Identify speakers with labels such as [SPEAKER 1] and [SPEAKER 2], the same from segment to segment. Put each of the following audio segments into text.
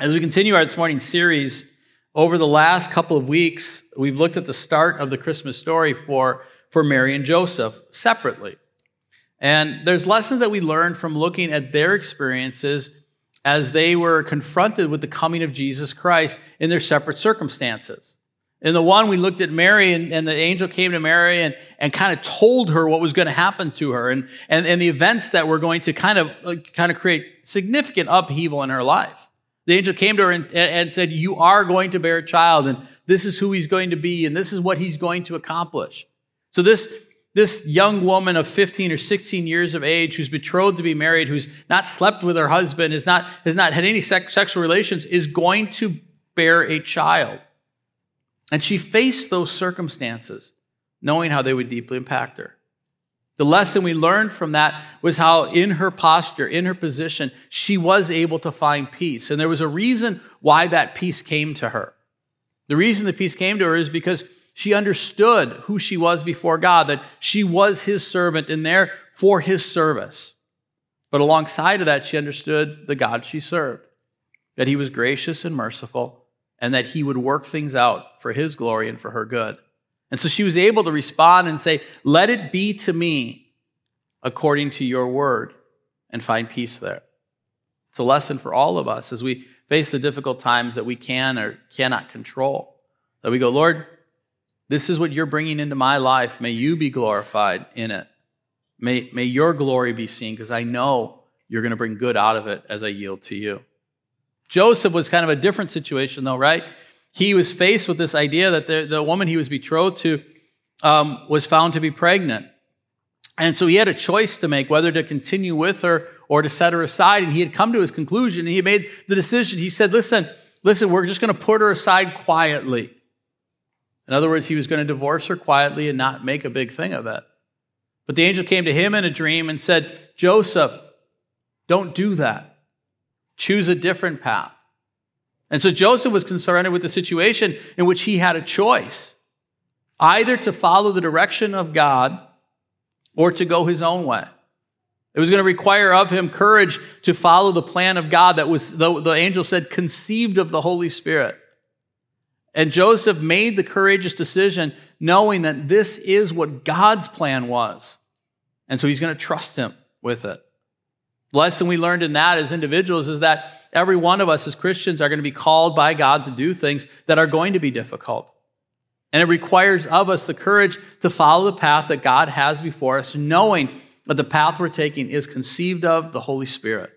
[SPEAKER 1] As we continue our this morning's series, over the last couple of weeks, we've looked at the start of the Christmas story for, for Mary and Joseph separately. And there's lessons that we learned from looking at their experiences as they were confronted with the coming of Jesus Christ in their separate circumstances. In the one, we looked at Mary and, and the angel came to Mary and, and kind of told her what was going to happen to her and, and, and the events that were going to kind of, kind of create significant upheaval in her life. The angel came to her and, and said, You are going to bear a child, and this is who he's going to be, and this is what he's going to accomplish. So this, this young woman of 15 or 16 years of age who's betrothed to be married, who's not slept with her husband, has not, has not had any sex, sexual relations, is going to bear a child. And she faced those circumstances, knowing how they would deeply impact her. The lesson we learned from that was how, in her posture, in her position, she was able to find peace. And there was a reason why that peace came to her. The reason the peace came to her is because she understood who she was before God, that she was his servant and there for his service. But alongside of that, she understood the God she served, that he was gracious and merciful, and that he would work things out for his glory and for her good. And so she was able to respond and say, Let it be to me according to your word, and find peace there. It's a lesson for all of us as we face the difficult times that we can or cannot control. That we go, Lord, this is what you're bringing into my life. May you be glorified in it. May, may your glory be seen because I know you're going to bring good out of it as I yield to you. Joseph was kind of a different situation, though, right? He was faced with this idea that the, the woman he was betrothed to um, was found to be pregnant. And so he had a choice to make whether to continue with her or to set her aside. And he had come to his conclusion and he made the decision. He said, Listen, listen, we're just going to put her aside quietly. In other words, he was going to divorce her quietly and not make a big thing of it. But the angel came to him in a dream and said, Joseph, don't do that. Choose a different path. And so Joseph was concerned with the situation in which he had a choice either to follow the direction of God or to go his own way. It was going to require of him courage to follow the plan of God that was, the, the angel said, conceived of the Holy Spirit. And Joseph made the courageous decision knowing that this is what God's plan was. And so he's going to trust him with it. Lesson we learned in that as individuals is that every one of us as Christians are going to be called by God to do things that are going to be difficult. And it requires of us the courage to follow the path that God has before us, knowing that the path we're taking is conceived of the Holy Spirit.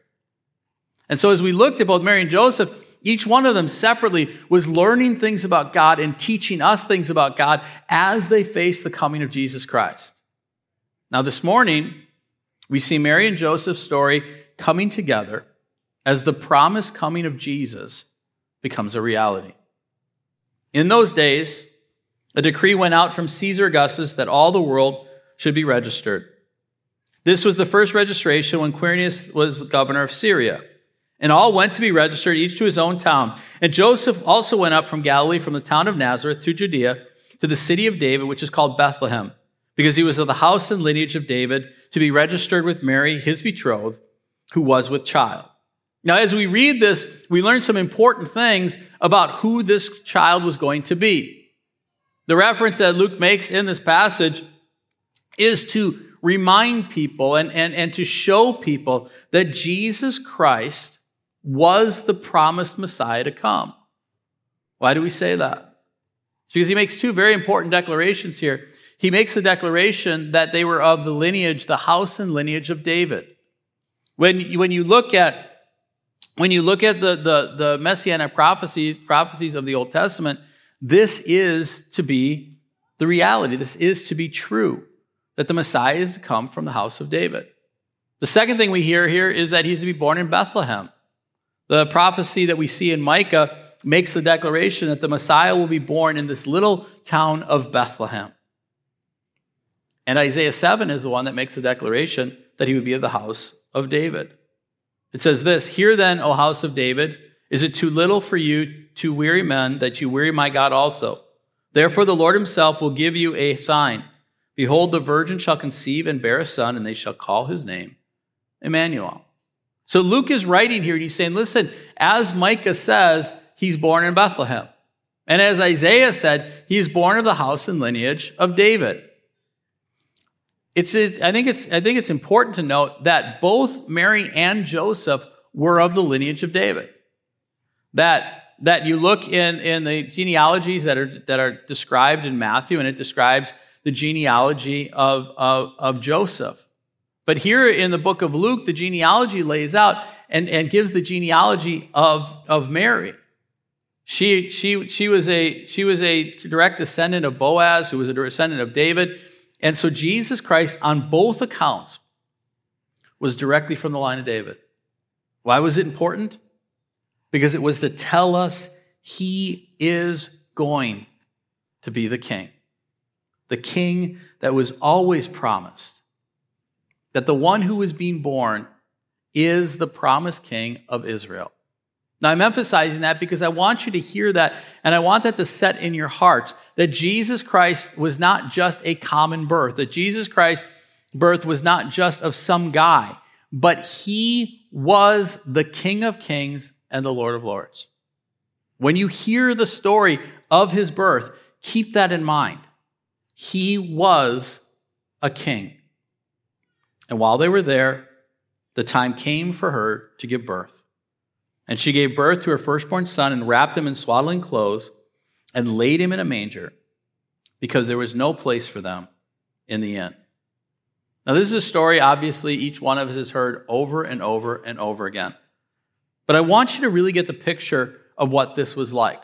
[SPEAKER 1] And so as we looked at both Mary and Joseph, each one of them separately was learning things about God and teaching us things about God as they faced the coming of Jesus Christ. Now, this morning, we see Mary and Joseph's story coming together as the promised coming of Jesus becomes a reality. In those days, a decree went out from Caesar Augustus that all the world should be registered. This was the first registration when Quirinius was the governor of Syria. And all went to be registered, each to his own town. And Joseph also went up from Galilee, from the town of Nazareth to Judea, to the city of David, which is called Bethlehem, because he was of the house and lineage of David, to be registered with Mary, his betrothed, who was with child. Now, as we read this, we learn some important things about who this child was going to be. The reference that Luke makes in this passage is to remind people and, and, and to show people that Jesus Christ was the promised Messiah to come. Why do we say that? It's because he makes two very important declarations here. He makes the declaration that they were of the lineage, the house and lineage of David. When, when you look at when you look at the, the, the messianic prophecy, prophecies of the Old Testament, this is to be the reality. This is to be true that the Messiah is to come from the house of David. The second thing we hear here is that he's to be born in Bethlehem. The prophecy that we see in Micah makes the declaration that the Messiah will be born in this little town of Bethlehem. And Isaiah 7 is the one that makes the declaration that he would be of the house of David. It says this Hear then, O house of David, is it too little for you, to weary men, that you weary my God also? Therefore, the Lord himself will give you a sign. Behold, the virgin shall conceive and bear a son, and they shall call his name Emmanuel. So Luke is writing here and he's saying, listen, as Micah says, he's born in Bethlehem. And as Isaiah said, he is born of the house and lineage of David. It's, it's, I, think it's, I think it's important to note that both Mary and Joseph were of the lineage of David. That, that you look in, in the genealogies that are, that are described in Matthew, and it describes the genealogy of, of, of Joseph. But here in the book of Luke, the genealogy lays out and, and gives the genealogy of, of Mary. She, she, she, was a, she was a direct descendant of Boaz, who was a descendant of David. And so Jesus Christ, on both accounts, was directly from the line of David. Why was it important? Because it was to tell us he is going to be the king. The king that was always promised. That the one who was being born is the promised king of Israel. Now, I'm emphasizing that because I want you to hear that and I want that to set in your hearts that Jesus Christ was not just a common birth, that Jesus Christ's birth was not just of some guy, but he was the King of Kings and the Lord of Lords. When you hear the story of his birth, keep that in mind. He was a king. And while they were there, the time came for her to give birth. And she gave birth to her firstborn son and wrapped him in swaddling clothes and laid him in a manger because there was no place for them in the inn. Now, this is a story, obviously, each one of us has heard over and over and over again. But I want you to really get the picture of what this was like.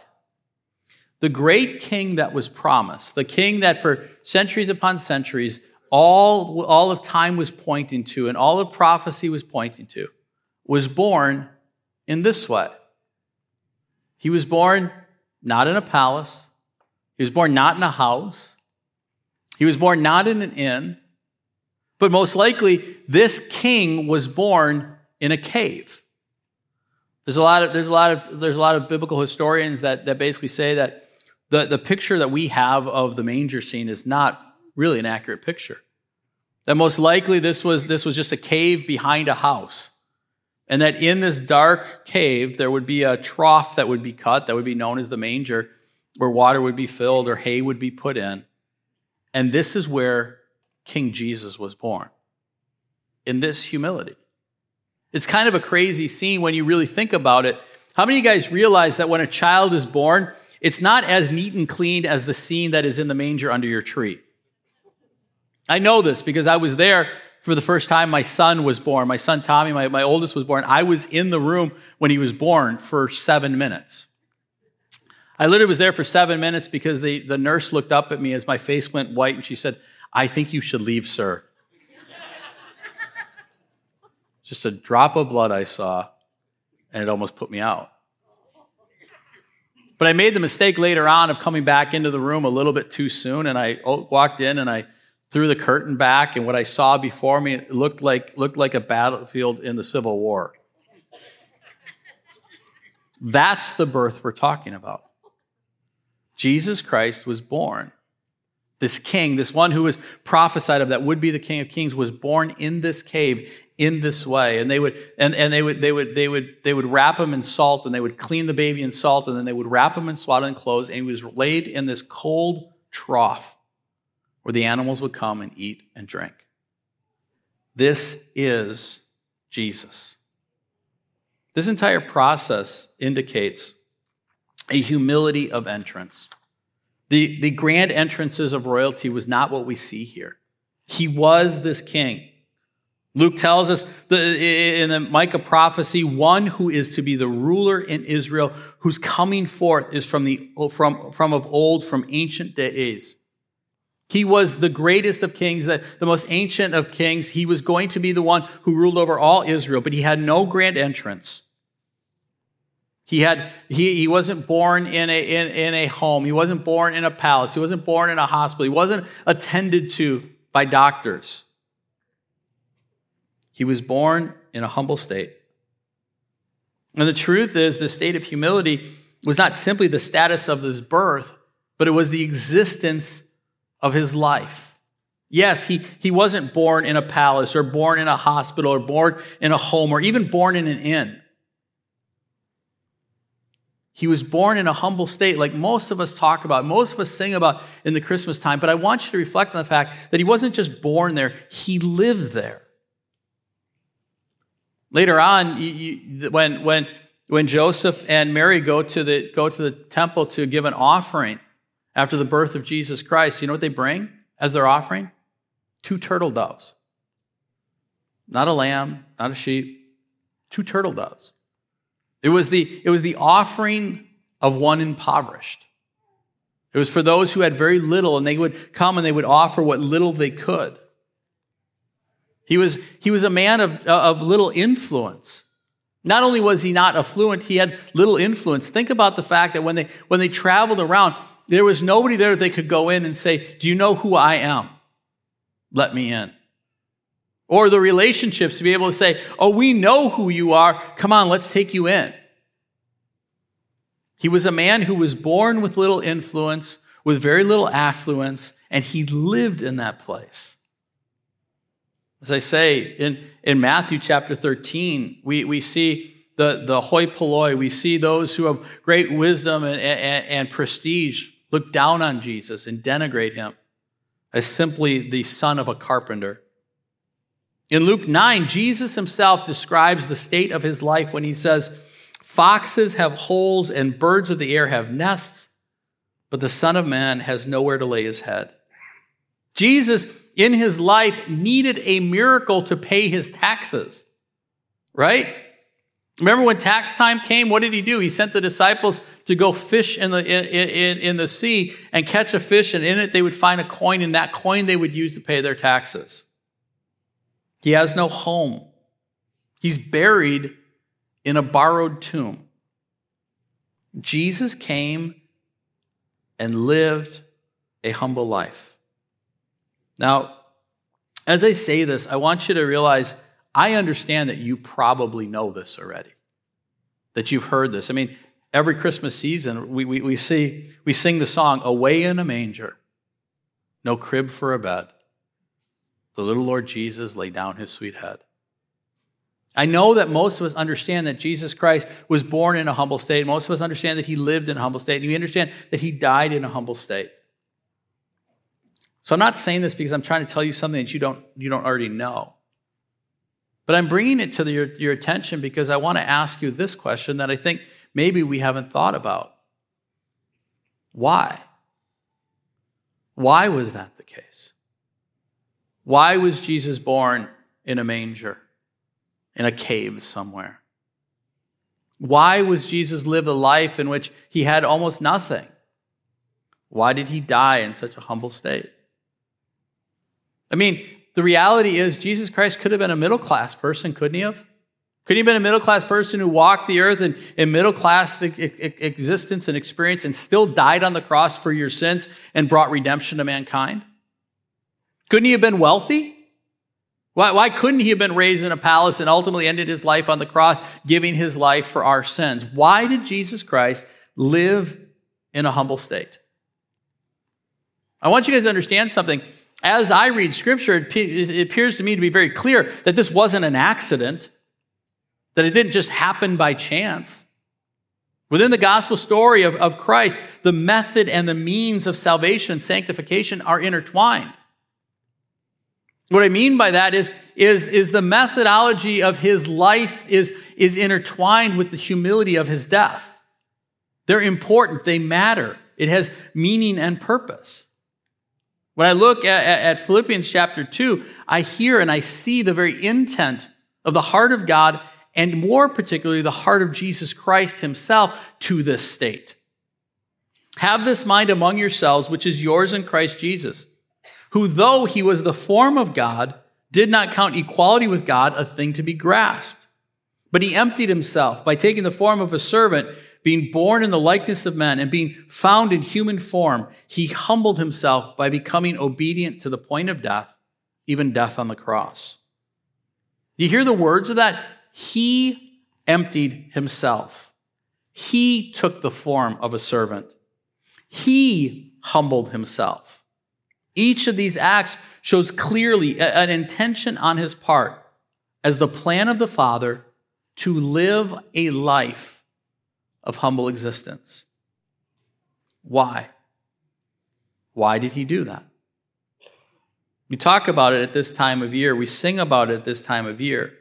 [SPEAKER 1] The great king that was promised, the king that for centuries upon centuries, all, all of time was pointing to and all of prophecy was pointing to, was born in this way. He was born not in a palace. He was born not in a house. He was born not in an inn. But most likely, this king was born in a cave. There's a lot of, there's a lot of, there's a lot of biblical historians that, that basically say that the, the picture that we have of the manger scene is not really an accurate picture. That most likely this was, this was just a cave behind a house. And that in this dark cave, there would be a trough that would be cut, that would be known as the manger, where water would be filled or hay would be put in. And this is where King Jesus was born, in this humility. It's kind of a crazy scene when you really think about it. How many of you guys realize that when a child is born, it's not as neat and clean as the scene that is in the manger under your tree? I know this because I was there for the first time my son was born. My son Tommy, my, my oldest, was born. I was in the room when he was born for seven minutes. I literally was there for seven minutes because the, the nurse looked up at me as my face went white and she said, I think you should leave, sir. Just a drop of blood I saw, and it almost put me out. But I made the mistake later on of coming back into the room a little bit too soon, and I walked in and I threw the curtain back, and what I saw before me looked like, looked like a battlefield in the Civil War. That's the birth we're talking about. Jesus Christ was born. This king, this one who was prophesied of that would be the king of kings, was born in this cave in this way. And they would, and, and they would, they would, they would, they would wrap him in salt and they would clean the baby in salt and then they would wrap him in swaddling clothes and he was laid in this cold trough where the animals would come and eat and drink. This is Jesus. This entire process indicates a humility of entrance. The, the grand entrances of royalty was not what we see here. He was this king. Luke tells us in the Micah prophecy, one who is to be the ruler in Israel, whose coming forth is from, the, from, from of old, from ancient days. He was the greatest of kings, the, the most ancient of kings. He was going to be the one who ruled over all Israel, but he had no grand entrance. He had, he, he wasn't born in a, in, in a home. He wasn't born in a palace. He wasn't born in a hospital. He wasn't attended to by doctors. He was born in a humble state. And the truth is, the state of humility was not simply the status of his birth, but it was the existence of his life. Yes, he, he wasn't born in a palace or born in a hospital or born in a home or even born in an inn. He was born in a humble state, like most of us talk about, most of us sing about in the Christmas time. But I want you to reflect on the fact that he wasn't just born there, he lived there. Later on, you, you, when, when, when Joseph and Mary go to, the, go to the temple to give an offering after the birth of Jesus Christ, you know what they bring as their offering? Two turtle doves. Not a lamb, not a sheep, two turtle doves. It was the, it was the offering of one impoverished. It was for those who had very little, and they would come and they would offer what little they could. He was, he was a man of, of little influence. Not only was he not affluent, he had little influence. Think about the fact that when they, when they traveled around, there was nobody there that they could go in and say, Do you know who I am? Let me in. Or the relationships to be able to say, Oh, we know who you are. Come on, let's take you in. He was a man who was born with little influence, with very little affluence, and he lived in that place. As I say, in, in Matthew chapter 13, we, we see the, the hoi polloi. We see those who have great wisdom and, and, and prestige look down on Jesus and denigrate him as simply the son of a carpenter. In Luke 9, Jesus himself describes the state of his life when he says, Foxes have holes and birds of the air have nests, but the Son of Man has nowhere to lay his head. Jesus in his life needed a miracle to pay his taxes, right? Remember when tax time came, what did he do? He sent the disciples to go fish in the, in, in, in, the sea and catch a fish, and in it they would find a coin, and that coin they would use to pay their taxes. He has no home. He's buried in a borrowed tomb. Jesus came and lived a humble life. Now, as I say this, I want you to realize I understand that you probably know this already, that you've heard this. I mean, every Christmas season, we, we, we, see, we sing the song, Away in a Manger, No Crib for a Bed. The little Lord Jesus lay down his sweet head. I know that most of us understand that Jesus Christ was born in a humble state. Most of us understand that he lived in a humble state. And we understand that he died in a humble state. So I'm not saying this because I'm trying to tell you something that you don't, you don't already know. But I'm bringing it to the, your, your attention because I want to ask you this question that I think maybe we haven't thought about. Why? Why was that the case? Why was Jesus born in a manger, in a cave somewhere? Why was Jesus live a life in which he had almost nothing? Why did he die in such a humble state? I mean, the reality is Jesus Christ could have been a middle class person, couldn't he have? Could he have been a middle class person who walked the earth in, in middle class existence and experience and still died on the cross for your sins and brought redemption to mankind? Couldn't he have been wealthy? Why, why couldn't he have been raised in a palace and ultimately ended his life on the cross, giving his life for our sins? Why did Jesus Christ live in a humble state? I want you guys to understand something as I read scripture, it appears to me to be very clear that this wasn't an accident, that it didn't just happen by chance. Within the gospel story of, of Christ, the method and the means of salvation and sanctification are intertwined. What I mean by that is, is, is the methodology of his life is, is intertwined with the humility of his death. They're important, they matter. It has meaning and purpose. When I look at, at, Philippians chapter 2, I hear and I see the very intent of the heart of God and more particularly the heart of Jesus Christ himself to this state. Have this mind among yourselves, which is yours in Christ Jesus, who though he was the form of God, did not count equality with God a thing to be grasped. But he emptied himself by taking the form of a servant being born in the likeness of men and being found in human form, he humbled himself by becoming obedient to the point of death, even death on the cross. You hear the words of that? He emptied himself. He took the form of a servant. He humbled himself. Each of these acts shows clearly an intention on his part as the plan of the Father to live a life of humble existence. Why? Why did he do that? We talk about it at this time of year. We sing about it at this time of year.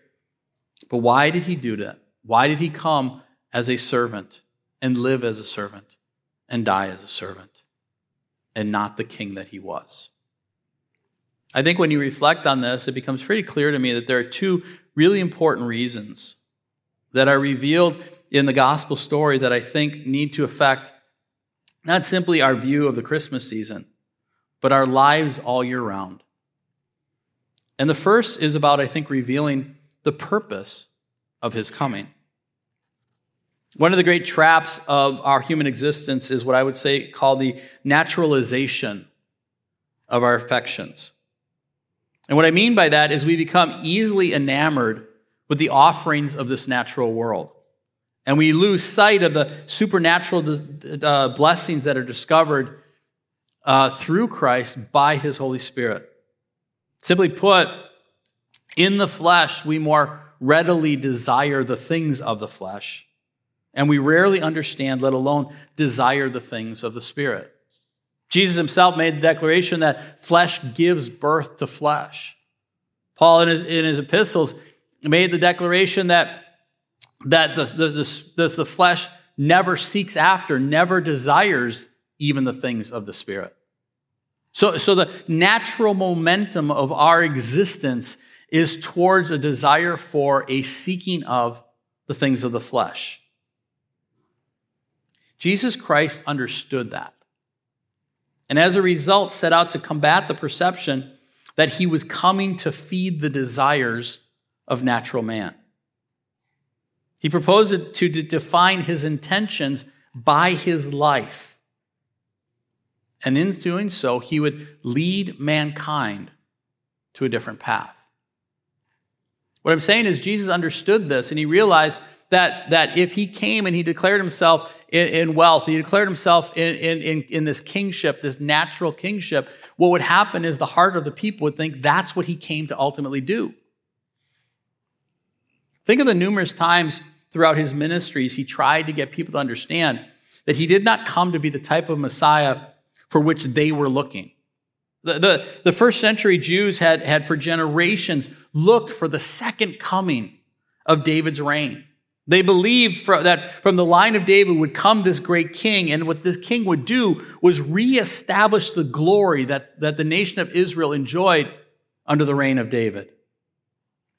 [SPEAKER 1] But why did he do that? Why did he come as a servant and live as a servant and die as a servant and not the king that he was? I think when you reflect on this, it becomes pretty clear to me that there are two really important reasons that are revealed in the gospel story that I think need to affect not simply our view of the Christmas season, but our lives all year round. And the first is about, I think, revealing the purpose of his coming. One of the great traps of our human existence is what I would say called the naturalization of our affections. And what I mean by that is we become easily enamored with the offerings of this natural world. And we lose sight of the supernatural uh, blessings that are discovered uh, through Christ by his Holy Spirit. Simply put, in the flesh, we more readily desire the things of the flesh, and we rarely understand, let alone desire the things of the Spirit. Jesus himself made the declaration that flesh gives birth to flesh. Paul, in his, in his epistles, made the declaration that, that the, the, the, the flesh never seeks after, never desires even the things of the Spirit. So, so the natural momentum of our existence is towards a desire for a seeking of the things of the flesh. Jesus Christ understood that. And as a result, set out to combat the perception that he was coming to feed the desires of natural man. He proposed to define his intentions by his life and in doing so, he would lead mankind to a different path. What I'm saying is, Jesus understood this and he realized that, that if he came and he declared himself in, in wealth, he declared himself in, in, in this kingship, this natural kingship, what would happen is the heart of the people would think that's what he came to ultimately do. Think of the numerous times throughout his ministries he tried to get people to understand that he did not come to be the type of Messiah for which they were looking. The, the, the, first century Jews had, had for generations looked for the second coming of David's reign. They believed that from the line of David would come this great king, and what this king would do was reestablish the glory that, that the nation of Israel enjoyed under the reign of David.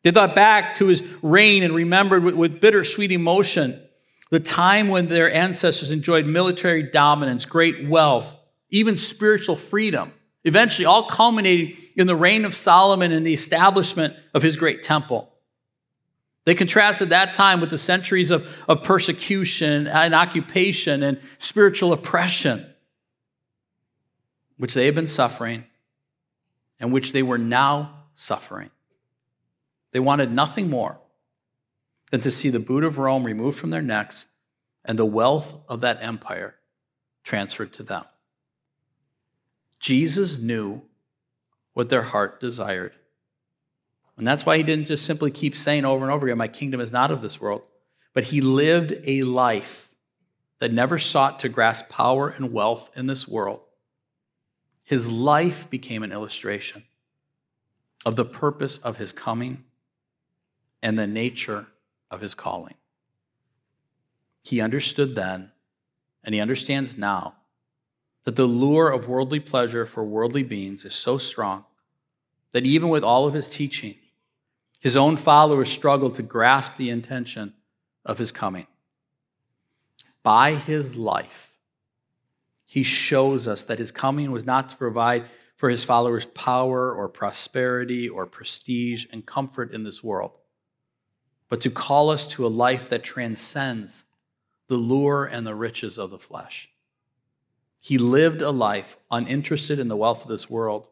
[SPEAKER 1] They thought back to his reign and remembered with, with bittersweet emotion the time when their ancestors enjoyed military dominance, great wealth, even spiritual freedom, eventually all culminating in the reign of Solomon and the establishment of his great temple. They contrasted that time with the centuries of, of persecution and occupation and spiritual oppression, which they had been suffering and which they were now suffering. They wanted nothing more than to see the boot of Rome removed from their necks and the wealth of that empire transferred to them. Jesus knew what their heart desired. And that's why he didn't just simply keep saying over and over again, My kingdom is not of this world. But he lived a life that never sought to grasp power and wealth in this world. His life became an illustration of the purpose of his coming and the nature of his calling. He understood then, and he understands now that the lure of worldly pleasure for worldly beings is so strong that even with all of his teaching, his own followers struggled to grasp the intention of his coming. By his life, he shows us that his coming was not to provide for his followers power or prosperity or prestige and comfort in this world, but to call us to a life that transcends the lure and the riches of the flesh. He lived a life uninterested in the wealth of this world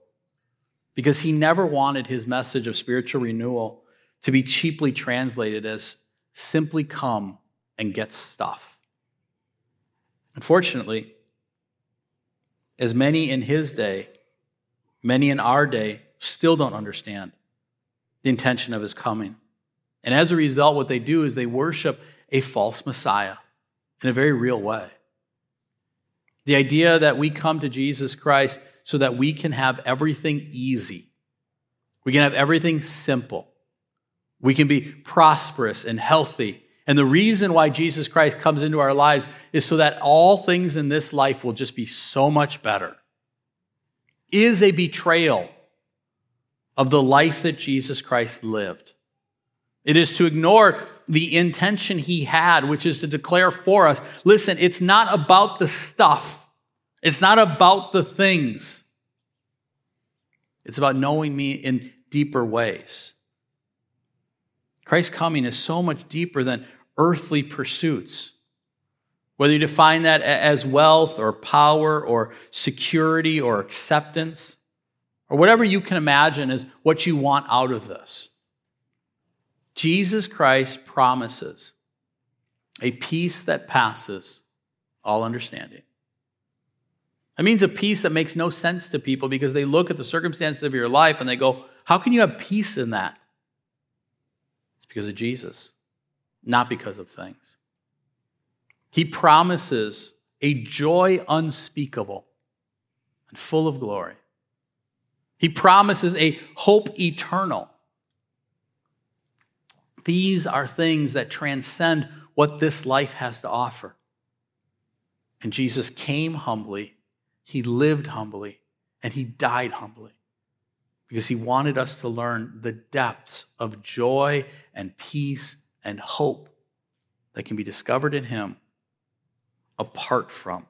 [SPEAKER 1] because he never wanted his message of spiritual renewal to be cheaply translated as simply come and get stuff. Unfortunately, as many in his day Many in our day still don't understand the intention of his coming. And as a result, what they do is they worship a false Messiah in a very real way. The idea that we come to Jesus Christ so that we can have everything easy, we can have everything simple, we can be prosperous and healthy. And the reason why Jesus Christ comes into our lives is so that all things in this life will just be so much better. Is a betrayal of the life that Jesus Christ lived. It is to ignore the intention he had, which is to declare for us listen, it's not about the stuff, it's not about the things. It's about knowing me in deeper ways. Christ's coming is so much deeper than earthly pursuits. Whether you define that as wealth or power or security or acceptance, or whatever you can imagine is what you want out of this. Jesus Christ promises a peace that passes all understanding. That means a peace that makes no sense to people because they look at the circumstances of your life and they go, How can you have peace in that? It's because of Jesus, not because of things. He promises a joy unspeakable and full of glory. He promises a hope eternal. These are things that transcend what this life has to offer. And Jesus came humbly, he lived humbly, and he died humbly because he wanted us to learn the depths of joy and peace and hope that can be discovered in him apart from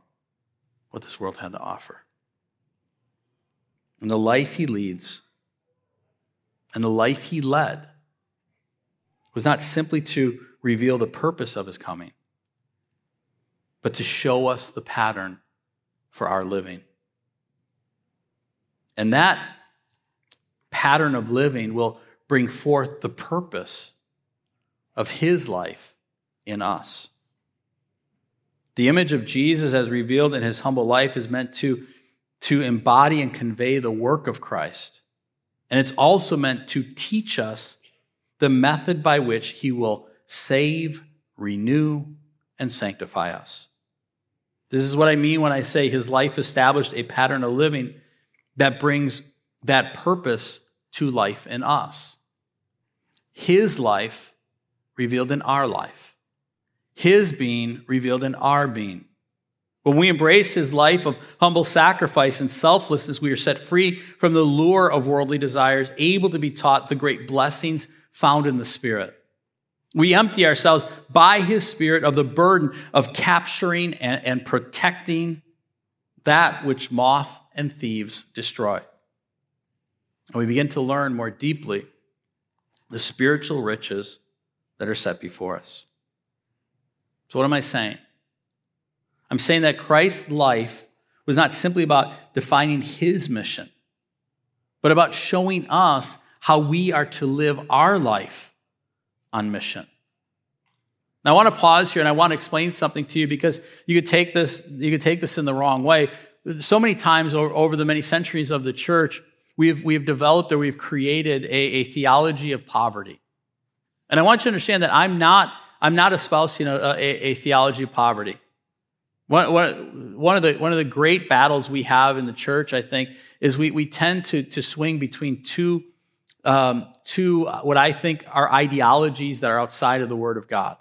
[SPEAKER 1] what this world had to offer. And the life he leads and the life he led was not simply to reveal the purpose of his coming, but to show us the pattern for our living. And that pattern of living will bring forth the purpose of his life in us. The image of Jesus, as revealed in his humble life, is meant to, to embody and convey the work of Christ. And it's also meant to teach us the method by which he will save, renew, and sanctify us. This is what I mean when I say his life established a pattern of living that brings that purpose to life in us. His life revealed in our life. His being revealed in our being. When we embrace his life of humble sacrifice and selflessness, we are set free from the lure of worldly desires, able to be taught the great blessings found in the Spirit. We empty ourselves by his Spirit of the burden of capturing and, and protecting that which moth and thieves destroy. And we begin to learn more deeply the spiritual riches that are set before us. So, what am I saying? I'm saying that Christ's life was not simply about defining his mission, but about showing us how we are to live our life on mission. Now, I want to pause here and I want to explain something to you because you could take this, you could take this in the wrong way. So many times over the many centuries of the church, we've, we've developed or we've created a, a theology of poverty. And I want you to understand that I'm not, I'm not espousing a, a, a theology of poverty. One, one, one, of the, one of the great battles we have in the church, I think, is we, we tend to, to swing between two, um, two, what I think are ideologies that are outside of the Word of God.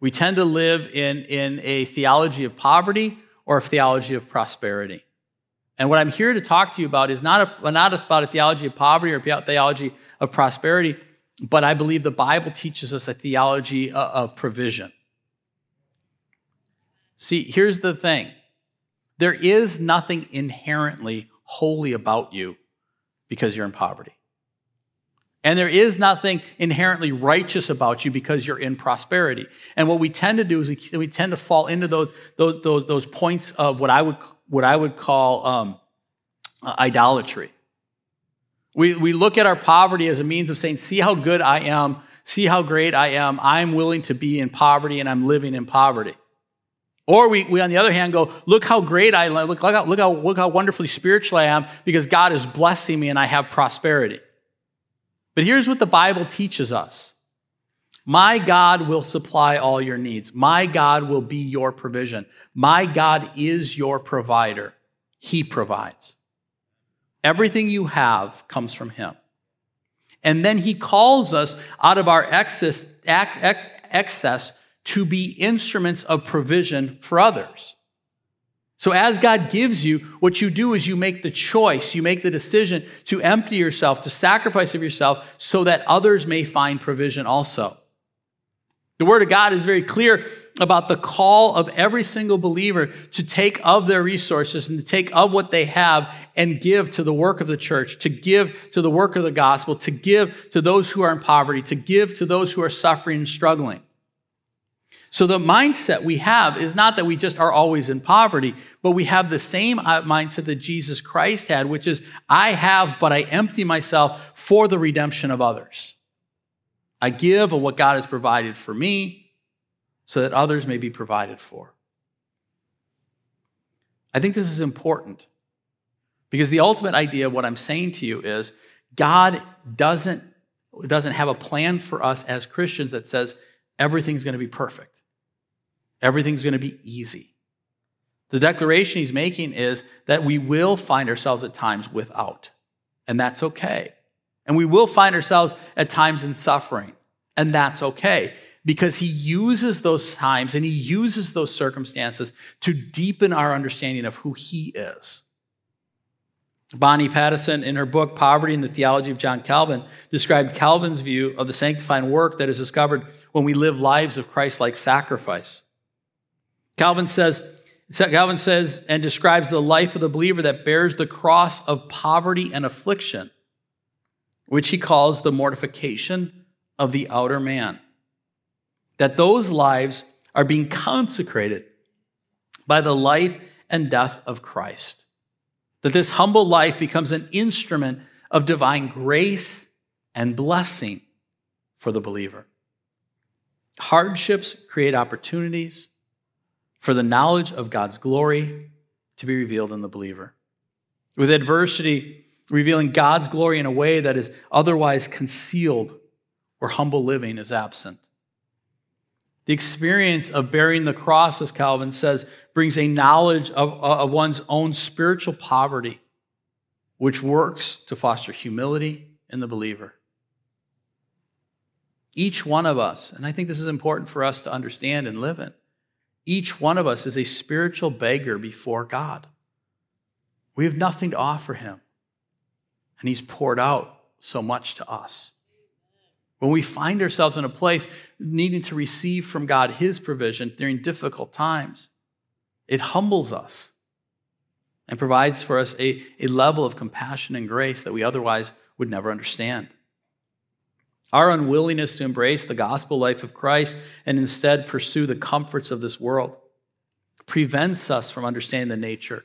[SPEAKER 1] We tend to live in, in a theology of poverty or a theology of prosperity. And what I'm here to talk to you about is not, a, not about a theology of poverty or a theology of prosperity, but I believe the Bible teaches us a theology of provision. See, here's the thing there is nothing inherently holy about you because you're in poverty. And there is nothing inherently righteous about you because you're in prosperity. And what we tend to do is we, we tend to fall into those, those, those, those, points of what I would, what I would call um, uh, idolatry. We, we look at our poverty as a means of saying, see how good I am, see how great I am. I'm willing to be in poverty and I'm living in poverty. Or we, we, on the other hand, go, look how great I am. Look, look, how, look, how, look how wonderfully spiritual I am because God is blessing me and I have prosperity. But here's what the Bible teaches us My God will supply all your needs. My God will be your provision. My God is your provider. He provides. Everything you have comes from Him. And then He calls us out of our excess, excess to be instruments of provision for others. So as God gives you, what you do is you make the choice, you make the decision to empty yourself, to sacrifice of yourself so that others may find provision also. The word of God is very clear about the call of every single believer to take of their resources and to take of what they have and give to the work of the church, to give to the work of the gospel, to give to those who are in poverty, to give to those who are suffering and struggling. So the mindset we have is not that we just are always in poverty, but we have the same uh, mindset that Jesus Christ had, which is I have, but I empty myself for the redemption of others. I give of what God has provided for me so that others may be provided for. I think this is important because the ultimate idea of what I'm saying to you is God doesn't, doesn't have a plan for us as Christians that says everything's going to be perfect. Everything's going to be easy. The declaration he's making is that we will find ourselves at times without, and that's okay. And we will find ourselves at times in suffering, and that's okay because he uses those times and he uses those circumstances to deepen our understanding of who he is. Bonnie Pattison, in her book Poverty and the Theology of John Calvin, described Calvin's view of the sanctifying work that is discovered when we live lives of Christ like sacrifice. Calvin says, Calvin says and describes the life of the believer that bears the cross of poverty and affliction, which he calls the mortification of the outer man. That those lives are being consecrated by the life and death of Christ. That this humble life becomes an instrument of divine grace and blessing for the believer. Hardships create opportunities for the knowledge of God's glory to be revealed in the believer. With adversity, revealing God's glory in a way that is otherwise concealed where humble living is absent. The experience of bearing the cross, as Calvin says, brings a knowledge of, uh, of one's own spiritual poverty, which works to foster humility in the believer. Each one of us, and I think this is important for us to understand and live in, each one of us is a spiritual beggar before God. We have nothing to offer him, and he's poured out so much to us. When we find ourselves in a place needing to receive from God his provision during difficult times, it humbles us and provides for us a, a level of compassion and grace that we otherwise would never understand. Our unwillingness to embrace the gospel life of Christ and instead pursue the comforts of this world prevents us from understanding the nature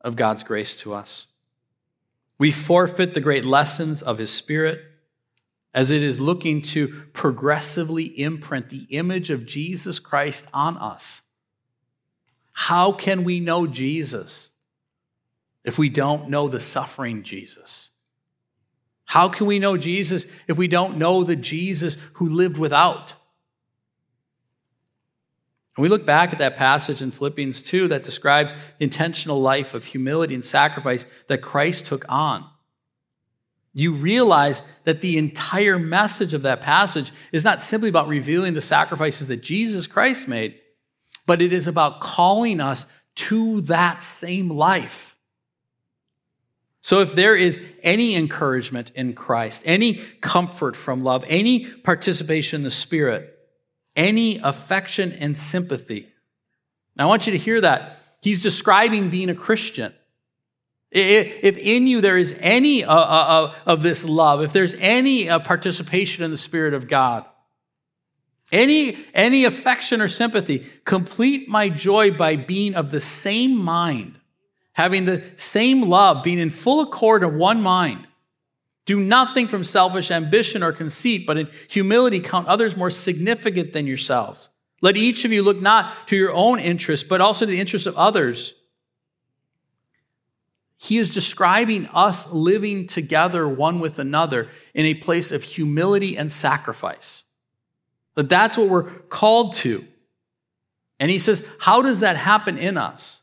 [SPEAKER 1] of God's grace to us. We forfeit the great lessons of His Spirit as it is looking to progressively imprint the image of Jesus Christ on us. How can we know Jesus if we don't know the suffering Jesus? How can we know Jesus if we don't know the Jesus who lived without? And we look back at that passage in Philippians 2 that describes the intentional life of humility and sacrifice that Christ took on. You realize that the entire message of that passage is not simply about revealing the sacrifices that Jesus Christ made, but it is about calling us to that same life. So if there is any encouragement in Christ, any comfort from love, any participation in the Spirit, any affection and sympathy, I want you to hear that. He's describing being a Christian. If in you there is any uh, uh, uh, of this love, if there's any participation in the Spirit of God, any, any affection or sympathy, complete my joy by being of the same mind having the same love, being in full accord of one mind. Do nothing from selfish ambition or conceit, but in humility count others more significant than yourselves. Let each of you look not to your own interests, but also to the interests of others. He is describing us living together one with another in a place of humility and sacrifice. But that's what we're called to. And he says, How does that happen in us?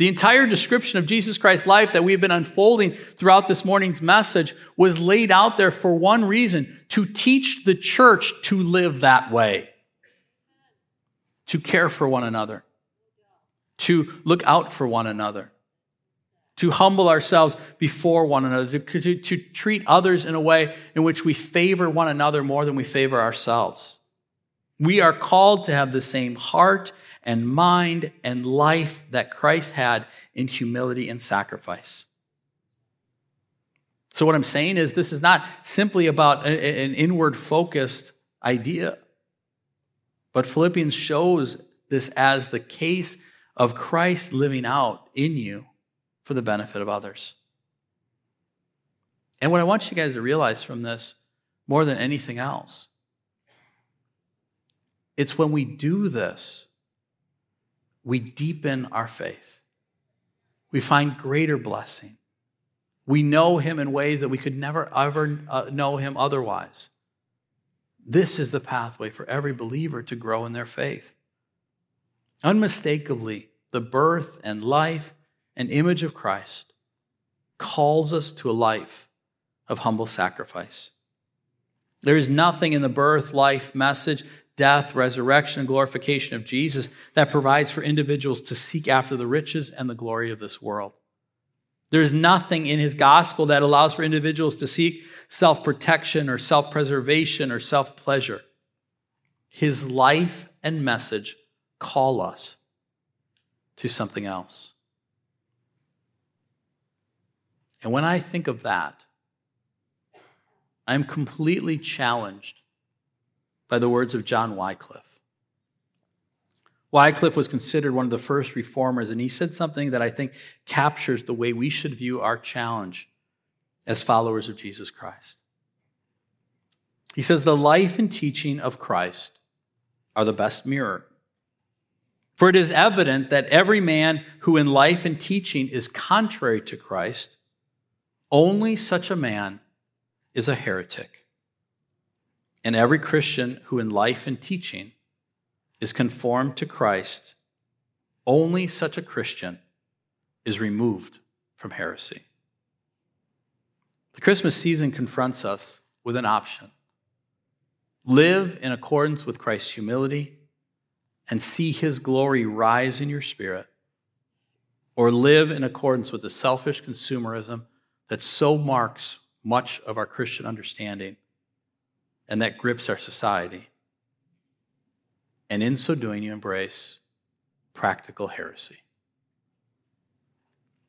[SPEAKER 1] The entire description of Jesus Christ's life that we've been unfolding throughout this morning's message was laid out there for one reason to teach the church to live that way, to care for one another, to look out for one another, to humble ourselves before one another, to, to, to treat others in a way in which we favor one another more than we favor ourselves. We are called to have the same heart and mind and life that Christ had in humility and sacrifice. So, what I'm saying is, this is not simply about an inward focused idea, but Philippians shows this as the case of Christ living out in you for the benefit of others. And what I want you guys to realize from this, more than anything else, it's when we do this we deepen our faith. We find greater blessing. We know Him in ways that we could never ever uh, know Him otherwise. This is the pathway for every believer to grow in their faith. Unmistakably, the birth and life and image of Christ calls us to a life of humble sacrifice. There is nothing in the birth, life message death, resurrection, and glorification of Jesus that provides for individuals to seek after the riches and the glory of this world. There's nothing in his gospel that allows for individuals to seek self protection or self preservation or self pleasure. His life and message call us to something else. And when I think of that, I'm completely challenged by the words of John Wycliffe. Wycliffe was considered one of the first reformers, and he said something that I think captures the way we should view our challenge as followers of Jesus Christ. He says, The life and teaching of Christ are the best mirror. For it is evident that every man who in life and teaching is contrary to Christ, only such a man is a heretic. And every Christian who in life and teaching is conformed to Christ, only such a Christian is removed from heresy. The Christmas season confronts us with an option live in accordance with Christ's humility and see his glory rise in your spirit, or live in accordance with the selfish consumerism that so marks much of our Christian understanding and that grips our society. And in so doing, you embrace practical heresy.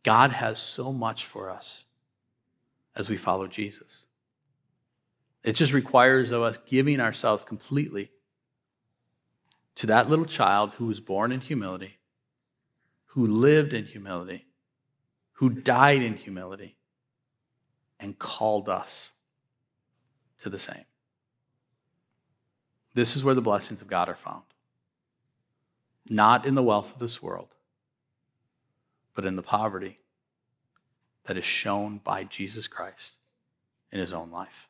[SPEAKER 1] God has so much for us as we follow Jesus. It just requires of us giving ourselves completely to that little child who was born in humility, who lived in humility, who died in humility, and called us to the same. This is where the blessings of God are found. Not in the wealth of this world, but in the poverty that is shown by Jesus Christ in his own life.